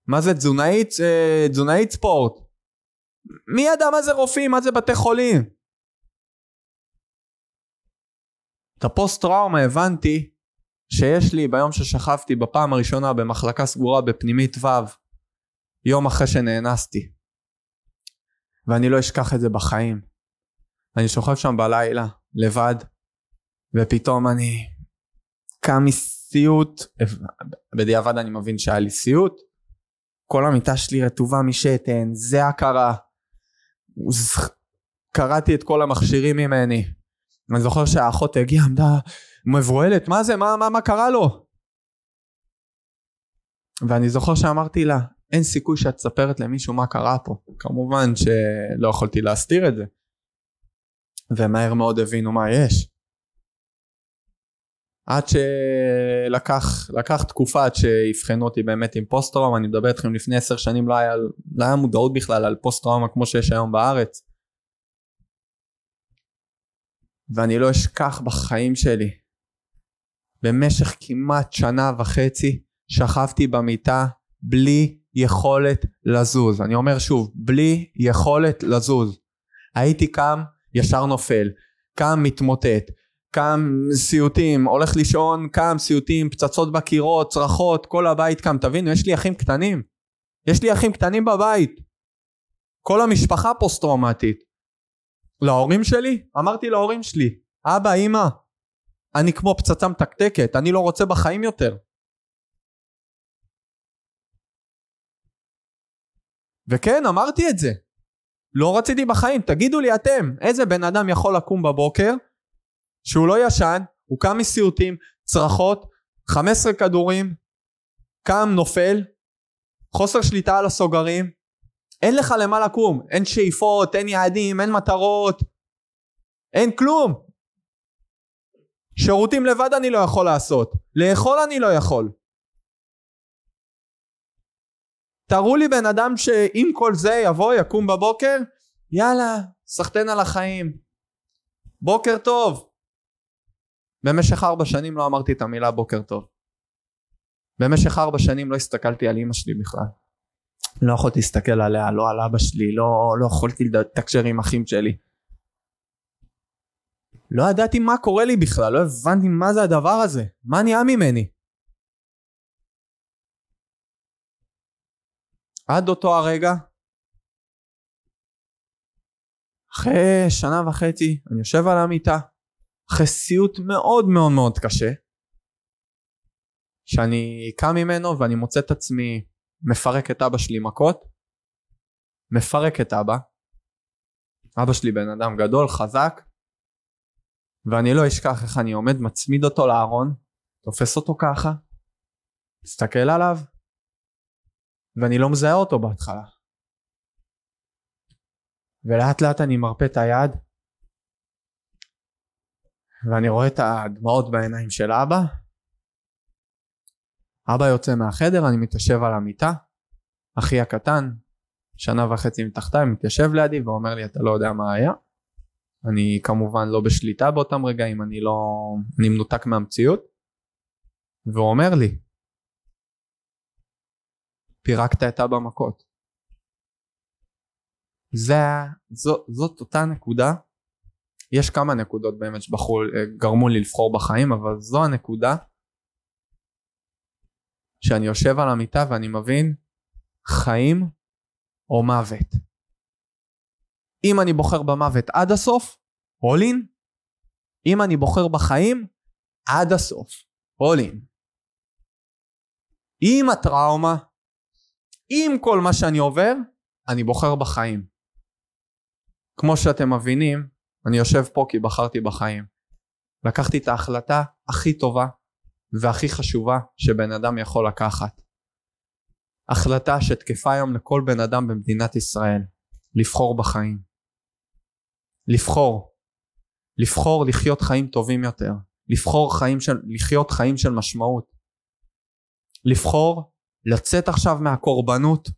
מה זה תזונאית, אה, תזונאית ספורט. מי ידע מה זה רופאים, מה זה בתי חולים? את הפוסט טראומה הבנתי שיש לי ביום ששכבתי בפעם הראשונה במחלקה סגורה בפנימית ו' יום אחרי שנאנסתי. ואני לא אשכח את זה בחיים. אני שוכב שם בלילה לבד ופתאום אני קם מסיוט. בדיעבד אני מבין שהיה לי סיוט. כל המיטה שלי רטובה משתן זה הכרה קראתי את כל המכשירים ממני אני זוכר שהאחות הגיעה, עמדה מבוהלת, מה זה, מה, מה, מה קרה לו? ואני זוכר שאמרתי לה, אין סיכוי שאת מספרת למישהו מה קרה פה. כמובן שלא יכולתי להסתיר את זה. ומהר מאוד הבינו מה יש. עד שלקח לקח תקופה עד שאבחנו אותי באמת עם פוסט טראומה, אני מדבר איתכם לפני עשר שנים לא היה, לא היה מודעות בכלל על פוסט טראומה כמו שיש היום בארץ. ואני לא אשכח בחיים שלי. במשך כמעט שנה וחצי שכבתי במיטה בלי יכולת לזוז. אני אומר שוב, בלי יכולת לזוז. הייתי קם, ישר נופל. קם, מתמוטט. קם סיוטים, הולך לישון, קם סיוטים, פצצות בקירות, צרחות, כל הבית קם. תבינו, יש לי אחים קטנים. יש לי אחים קטנים בבית. כל המשפחה פוסט טראומטית. להורים שלי? אמרתי להורים שלי, אבא, אמא, אני כמו פצצה מתקתקת, אני לא רוצה בחיים יותר. וכן, אמרתי את זה. לא רציתי בחיים. תגידו לי אתם, איזה בן אדם יכול לקום בבוקר שהוא לא ישן, הוא קם מסיוטים, צרחות, 15 כדורים, קם, נופל, חוסר שליטה על הסוגרים, אין לך למה לקום, אין שאיפות, אין יעדים, אין מטרות, אין כלום. שירותים לבד אני לא יכול לעשות, לאכול אני לא יכול. תראו לי בן אדם שעם כל זה יבוא, יקום בבוקר, יאללה, סחטיין על החיים. בוקר טוב. במשך ארבע שנים לא אמרתי את המילה בוקר טוב. במשך ארבע שנים לא הסתכלתי על אמא שלי בכלל. לא יכולתי להסתכל עליה, לא על אבא שלי, לא, לא יכולתי לתקשר עם אחים שלי. לא ידעתי מה קורה לי בכלל, לא הבנתי מה זה הדבר הזה, מה נהיה ממני. עד אותו הרגע, אחרי שנה וחצי, אני יושב על המיטה, אחרי סיוט מאוד מאוד מאוד קשה, שאני קם ממנו ואני מוצא את עצמי מפרק את אבא שלי מכות, מפרק את אבא, אבא שלי בן אדם גדול, חזק, ואני לא אשכח איך אני עומד, מצמיד אותו לארון, תופס אותו ככה, מסתכל עליו, ואני לא מזהה אותו בהתחלה. ולאט לאט אני מרפה את היד, ואני רואה את הדמעות בעיניים של אבא. אבא יוצא מהחדר, אני מתיישב על המיטה, אחי הקטן, שנה וחצי מתחתיי, מתיישב לידי ואומר לי אתה לא יודע מה היה. אני כמובן לא בשליטה באותם רגעים, אני לא... אני מנותק מהמציאות. והוא אומר לי, פירקת את אבא מכות. זה, זו, זאת אותה נקודה, יש כמה נקודות באמת שבחרו, גרמו לי לבחור בחיים, אבל זו הנקודה שאני יושב על המיטה ואני מבין חיים או מוות. אם אני בוחר במוות עד הסוף, all in. אם אני בוחר בחיים, עד הסוף, all in. עם הטראומה, עם כל מה שאני עובר, אני בוחר בחיים. כמו שאתם מבינים, אני יושב פה כי בחרתי בחיים. לקחתי את ההחלטה הכי טובה והכי חשובה שבן אדם יכול לקחת. החלטה שתקפה היום לכל בן אדם במדינת ישראל, לבחור בחיים. לבחור. לבחור לחיות חיים טובים יותר. לבחור חיים של, לחיות חיים של משמעות. לבחור לצאת עכשיו מהקורבנות,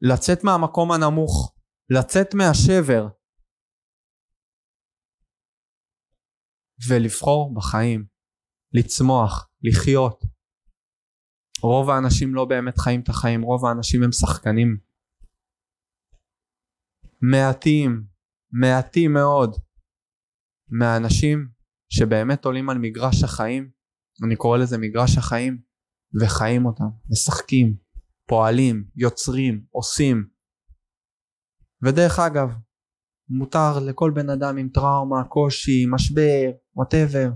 לצאת מהמקום הנמוך, לצאת מהשבר, ולבחור בחיים, לצמוח, לחיות. רוב האנשים לא באמת חיים את החיים, רוב האנשים הם שחקנים. מעטים, מעטים מאוד מהאנשים שבאמת עולים על מגרש החיים, אני קורא לזה מגרש החיים, וחיים אותם, משחקים, פועלים, יוצרים, עושים. ודרך אגב, מותר לכל בן אדם עם טראומה, קושי, משבר, וואטאבר,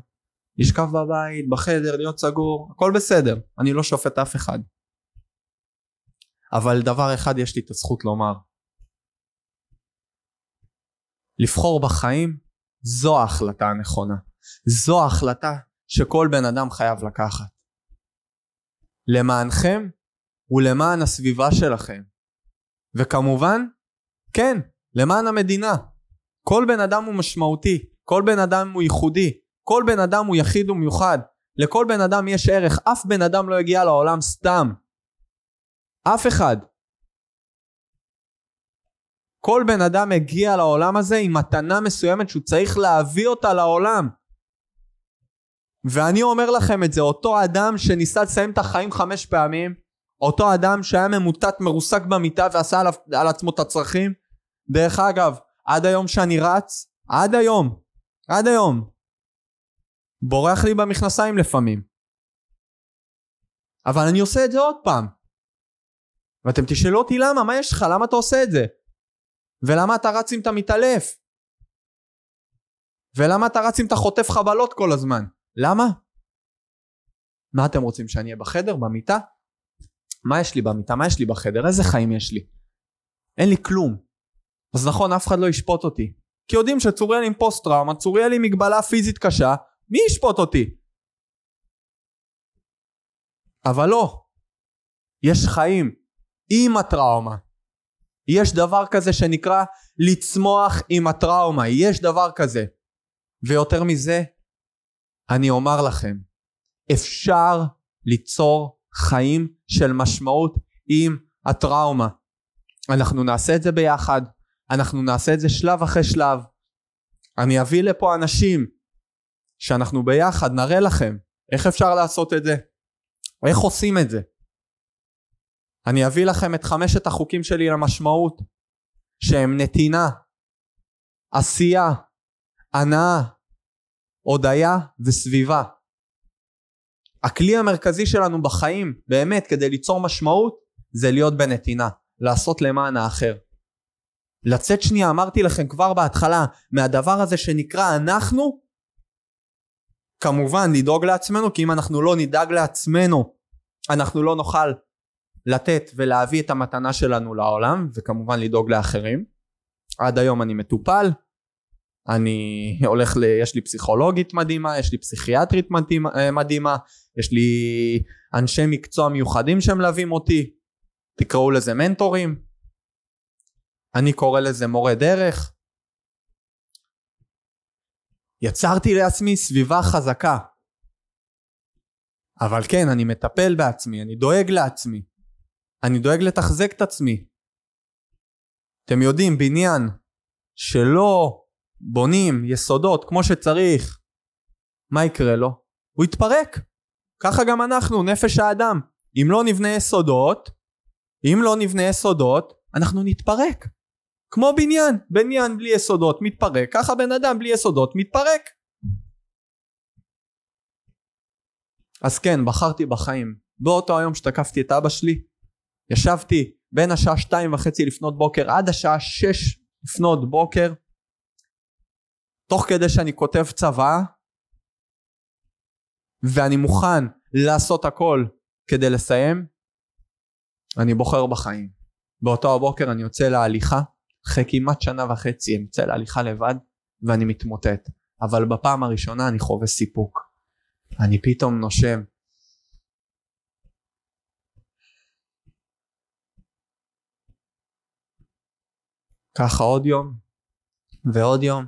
לשכב בבית, בחדר, להיות סגור, הכל בסדר, אני לא שופט אף אחד. אבל דבר אחד יש לי את הזכות לומר. לבחור בחיים זו ההחלטה הנכונה. זו ההחלטה שכל בן אדם חייב לקחת. למענכם ולמען הסביבה שלכם. וכמובן, כן, למען המדינה. כל בן אדם הוא משמעותי, כל בן אדם הוא ייחודי, כל בן אדם הוא יחיד ומיוחד. לכל בן אדם יש ערך, אף בן אדם לא הגיע לעולם סתם. אף אחד. כל בן אדם מגיע לעולם הזה עם מתנה מסוימת שהוא צריך להביא אותה לעולם. ואני אומר לכם את זה, אותו אדם שניסה לסיים את החיים חמש פעמים, אותו אדם שהיה ממוטט מרוסק במיטה ועשה על, על עצמו את הצרכים, דרך אגב, עד היום שאני רץ, עד היום, עד היום, בורח לי במכנסיים לפעמים. אבל אני עושה את זה עוד פעם. ואתם תשאלו אותי למה, מה יש לך? למה אתה עושה את זה? ולמה אתה רץ אם אתה מתעלף? ולמה אתה רץ אם אתה חוטף חבלות כל הזמן? למה? מה אתם רוצים שאני אהיה בחדר? במיטה? מה יש לי במיטה? מה יש לי בחדר? איזה חיים יש לי? אין לי כלום. אז נכון, אף אחד לא ישפוט אותי. כי יודעים שצוריאל עם פוסט טראומה, צוריאל עם מגבלה פיזית קשה, מי ישפוט אותי? אבל לא. יש חיים עם הטראומה. יש דבר כזה שנקרא לצמוח עם הטראומה. יש דבר כזה. ויותר מזה, אני אומר לכם, אפשר ליצור חיים של משמעות עם הטראומה. אנחנו נעשה את זה ביחד, אנחנו נעשה את זה שלב אחרי שלב. אני אביא לפה אנשים שאנחנו ביחד נראה לכם איך אפשר לעשות את זה, איך עושים את זה. אני אביא לכם את חמשת החוקים שלי למשמעות, שהם נתינה, עשייה, הנאה, הודיה וסביבה. הכלי המרכזי שלנו בחיים, באמת, כדי ליצור משמעות, זה להיות בנתינה, לעשות למען האחר. לצאת שנייה, אמרתי לכם כבר בהתחלה, מהדבר הזה שנקרא אנחנו, כמובן לדאוג לעצמנו, כי אם אנחנו לא נדאג לעצמנו, אנחנו לא נוכל לתת ולהביא את המתנה שלנו לעולם, וכמובן לדאוג לאחרים. עד היום אני מטופל, אני הולך ל... יש לי פסיכולוגית מדהימה, יש לי פסיכיאטרית מדהימה, אה, יש לי אנשי מקצוע מיוחדים שמלווים אותי, תקראו לזה מנטורים, אני קורא לזה מורה דרך. יצרתי לעצמי סביבה חזקה. אבל כן, אני מטפל בעצמי, אני דואג לעצמי. אני דואג לתחזק את עצמי. אתם יודעים, בניין שלא בונים יסודות כמו שצריך, מה יקרה לו? הוא יתפרק. ככה גם אנחנו, נפש האדם. אם לא נבנה יסודות, אם לא נבנה יסודות, אנחנו נתפרק. כמו בניין, בניין בלי יסודות מתפרק, ככה בן אדם בלי יסודות מתפרק. אז כן, בחרתי בחיים. באותו היום שתקפתי את אבא שלי, ישבתי בין השעה שתיים וחצי לפנות בוקר עד השעה שש לפנות בוקר, תוך כדי שאני כותב צבא, ואני מוכן לעשות הכל כדי לסיים, אני בוחר בחיים. באותו הבוקר אני יוצא להליכה, אחרי כמעט שנה וחצי יוצא להליכה לבד ואני מתמוטט. אבל בפעם הראשונה אני חווה סיפוק. אני פתאום נושם. ככה עוד יום ועוד יום.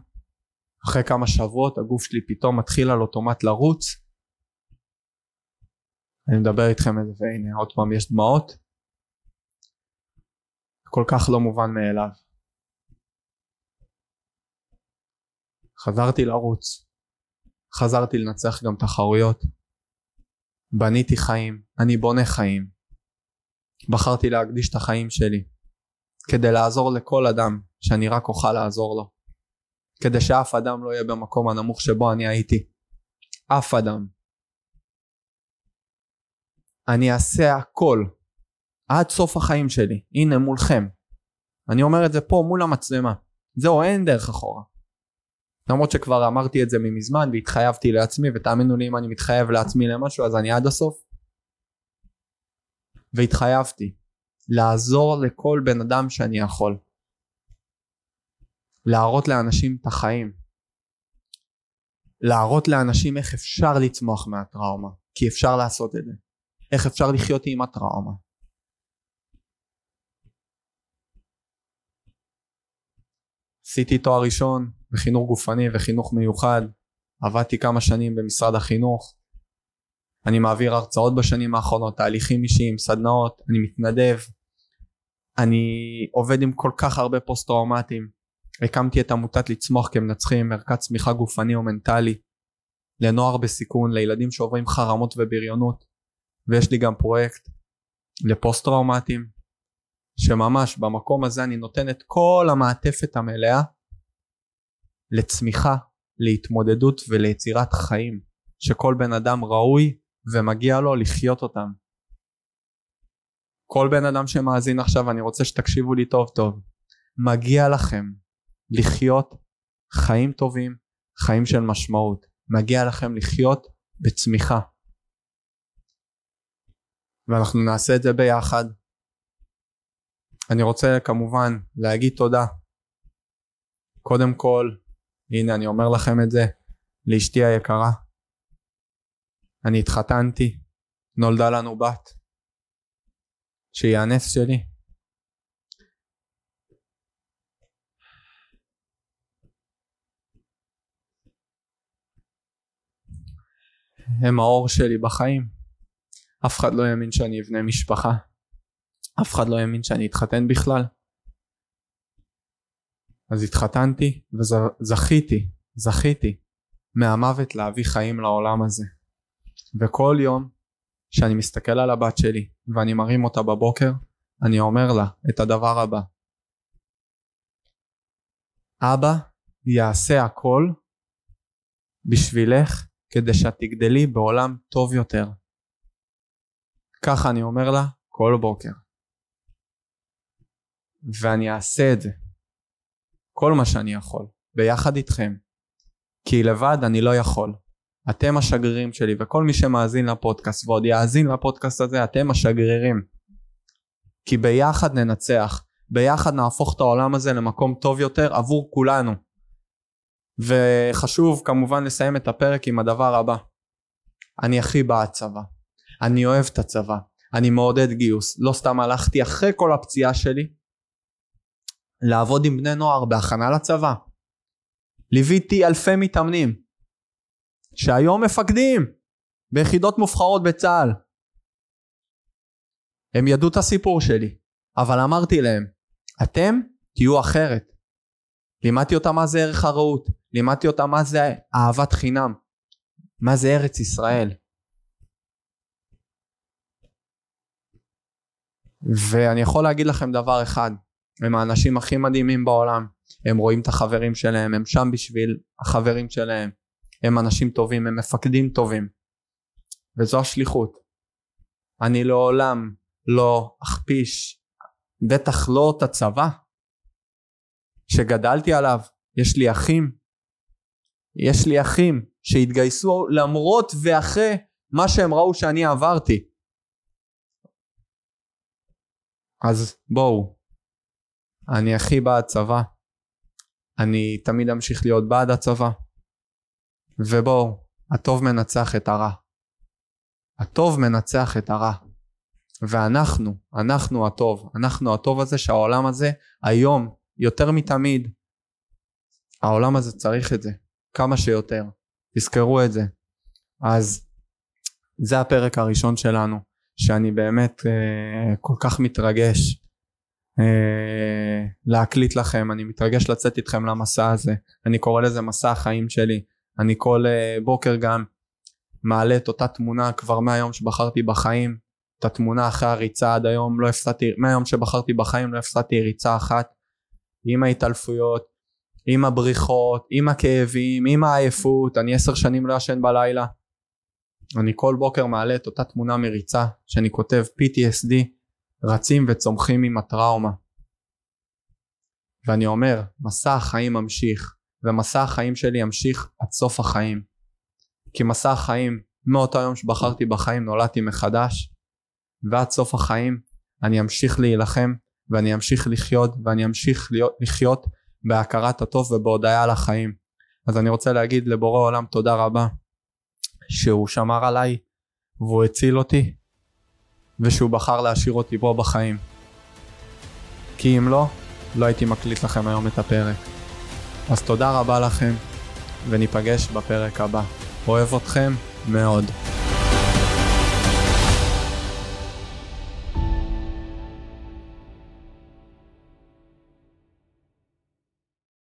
אחרי כמה שבועות הגוף שלי פתאום מתחיל על אוטומט לרוץ. אני מדבר איתכם איזה והנה עוד פעם יש דמעות. כל כך לא מובן מאליו. חזרתי לרוץ. חזרתי לנצח גם תחרויות. בניתי חיים, אני בונה חיים. בחרתי להקדיש את החיים שלי כדי לעזור לכל אדם שאני רק אוכל לעזור לו. כדי שאף אדם לא יהיה במקום הנמוך שבו אני הייתי. אף אדם. אני אעשה הכל עד סוף החיים שלי. הנה מולכם. אני אומר את זה פה מול המצלמה. זהו, אין דרך אחורה. למרות שכבר אמרתי את זה ממזמן והתחייבתי לעצמי ותאמינו לי אם אני מתחייב לעצמי למשהו אז אני עד הסוף. והתחייבתי לעזור לכל בן אדם שאני יכול. להראות לאנשים את החיים. להראות לאנשים איך אפשר לצמוח מהטראומה, כי אפשר לעשות את זה. איך אפשר לחיות עם הטראומה. עשיתי תואר ראשון בחינוך גופני וחינוך מיוחד, עבדתי כמה שנים במשרד החינוך, אני מעביר הרצאות בשנים האחרונות, תהליכים אישיים, סדנאות, אני מתנדב, אני עובד עם כל כך הרבה פוסט טראומטיים, הקמתי את עמותת לצמוח כמנצחים, מרכז צמיחה גופני ומנטלי, לנוער בסיכון, לילדים שעוברים חרמות ובריונות, ויש לי גם פרויקט לפוסט טראומטיים, שממש במקום הזה אני נותן את כל המעטפת המלאה לצמיחה, להתמודדות וליצירת חיים, שכל בן אדם ראוי ומגיע לו לחיות אותם. כל בן אדם שמאזין עכשיו, אני רוצה שתקשיבו לי טוב טוב. מגיע לכם לחיות חיים טובים, חיים של משמעות. מגיע לכם לחיות בצמיחה. ואנחנו נעשה את זה ביחד. אני רוצה כמובן להגיד תודה. קודם כל, הנה אני אומר לכם את זה, לאשתי היקרה. אני התחתנתי, נולדה לנו בת, שהיא הנס שלי. הם האור שלי בחיים. אף אחד לא האמין שאני אבנה משפחה. אף אחד לא האמין שאני אתחתן בכלל. אז התחתנתי וזכיתי, זכיתי מהמוות להביא חיים לעולם הזה. וכל יום שאני מסתכל על הבת שלי ואני מרים אותה בבוקר, אני אומר לה את הדבר הבא: אבא יעשה הכל בשבילך כדי שאת תגדלי בעולם טוב יותר. ככה אני אומר לה כל בוקר. ואני אעשה את זה. כל מה שאני יכול, ביחד איתכם. כי לבד אני לא יכול. אתם השגרירים שלי, וכל מי שמאזין לפודקאסט ועוד יאזין לפודקאסט הזה, אתם השגרירים. כי ביחד ננצח, ביחד נהפוך את העולם הזה למקום טוב יותר עבור כולנו. וחשוב כמובן לסיים את הפרק עם הדבר הבא. אני הכי בעד צבא. אני אוהב את הצבא. אני מעודד גיוס. לא סתם הלכתי אחרי כל הפציעה שלי לעבוד עם בני נוער בהכנה לצבא. ליוויתי אלפי מתאמנים שהיום מפקדים ביחידות מובחרות בצה"ל. הם ידעו את הסיפור שלי, אבל אמרתי להם, אתם תהיו אחרת. לימדתי אותם מה זה ערך הרעות, לימדתי אותם מה זה אהבת חינם, מה זה ארץ ישראל. ואני יכול להגיד לכם דבר אחד, הם האנשים הכי מדהימים בעולם, הם רואים את החברים שלהם, הם שם בשביל החברים שלהם, הם אנשים טובים, הם מפקדים טובים, וזו השליחות. אני לעולם לא אכפיש, בטח לא את הצבא שגדלתי עליו, יש לי אחים, יש לי אחים שהתגייסו למרות ואחרי מה שהם ראו שאני עברתי. אז בואו, אני הכי בעד צבא, אני תמיד אמשיך להיות בעד הצבא, ובואו, הטוב מנצח את הרע. הטוב מנצח את הרע. ואנחנו, אנחנו הטוב, אנחנו הטוב הזה שהעולם הזה היום יותר מתמיד העולם הזה צריך את זה. כמה שיותר. תזכרו את זה. אז זה הפרק הראשון שלנו שאני באמת אה, כל כך מתרגש אה, להקליט לכם אני מתרגש לצאת איתכם למסע הזה. אני קורא לזה מסע החיים שלי. אני כל uh, בוקר גם מעלה את אותה תמונה כבר מהיום שבחרתי בחיים. את התמונה אחרי הריצה עד היום לא הפסדתי מהיום שבחרתי בחיים לא הפסדתי ריצה אחת. עם ההתעלפויות עם הבריחות עם הכאבים עם העייפות. אני עשר שנים לא ישן בלילה. אני כל בוקר מעלה את אותה תמונה מריצה שאני כותב PTSD רצים וצומחים עם הטראומה ואני אומר מסע החיים ממשיך ומסע החיים שלי ימשיך עד סוף החיים. כי מסע החיים, מאותו יום שבחרתי בחיים נולדתי מחדש, ועד סוף החיים אני אמשיך להילחם ואני אמשיך לחיות ואני אמשיך להיות, לחיות בהכרת הטוב ובהודיה על החיים. אז אני רוצה להגיד לבורא עולם תודה רבה שהוא שמר עליי והוא הציל אותי ושהוא בחר להשאיר אותי פה בחיים. כי אם לא, לא הייתי מקליט לכם היום את הפרק. אז תודה רבה לכם, וניפגש בפרק הבא. אוהב אתכם מאוד.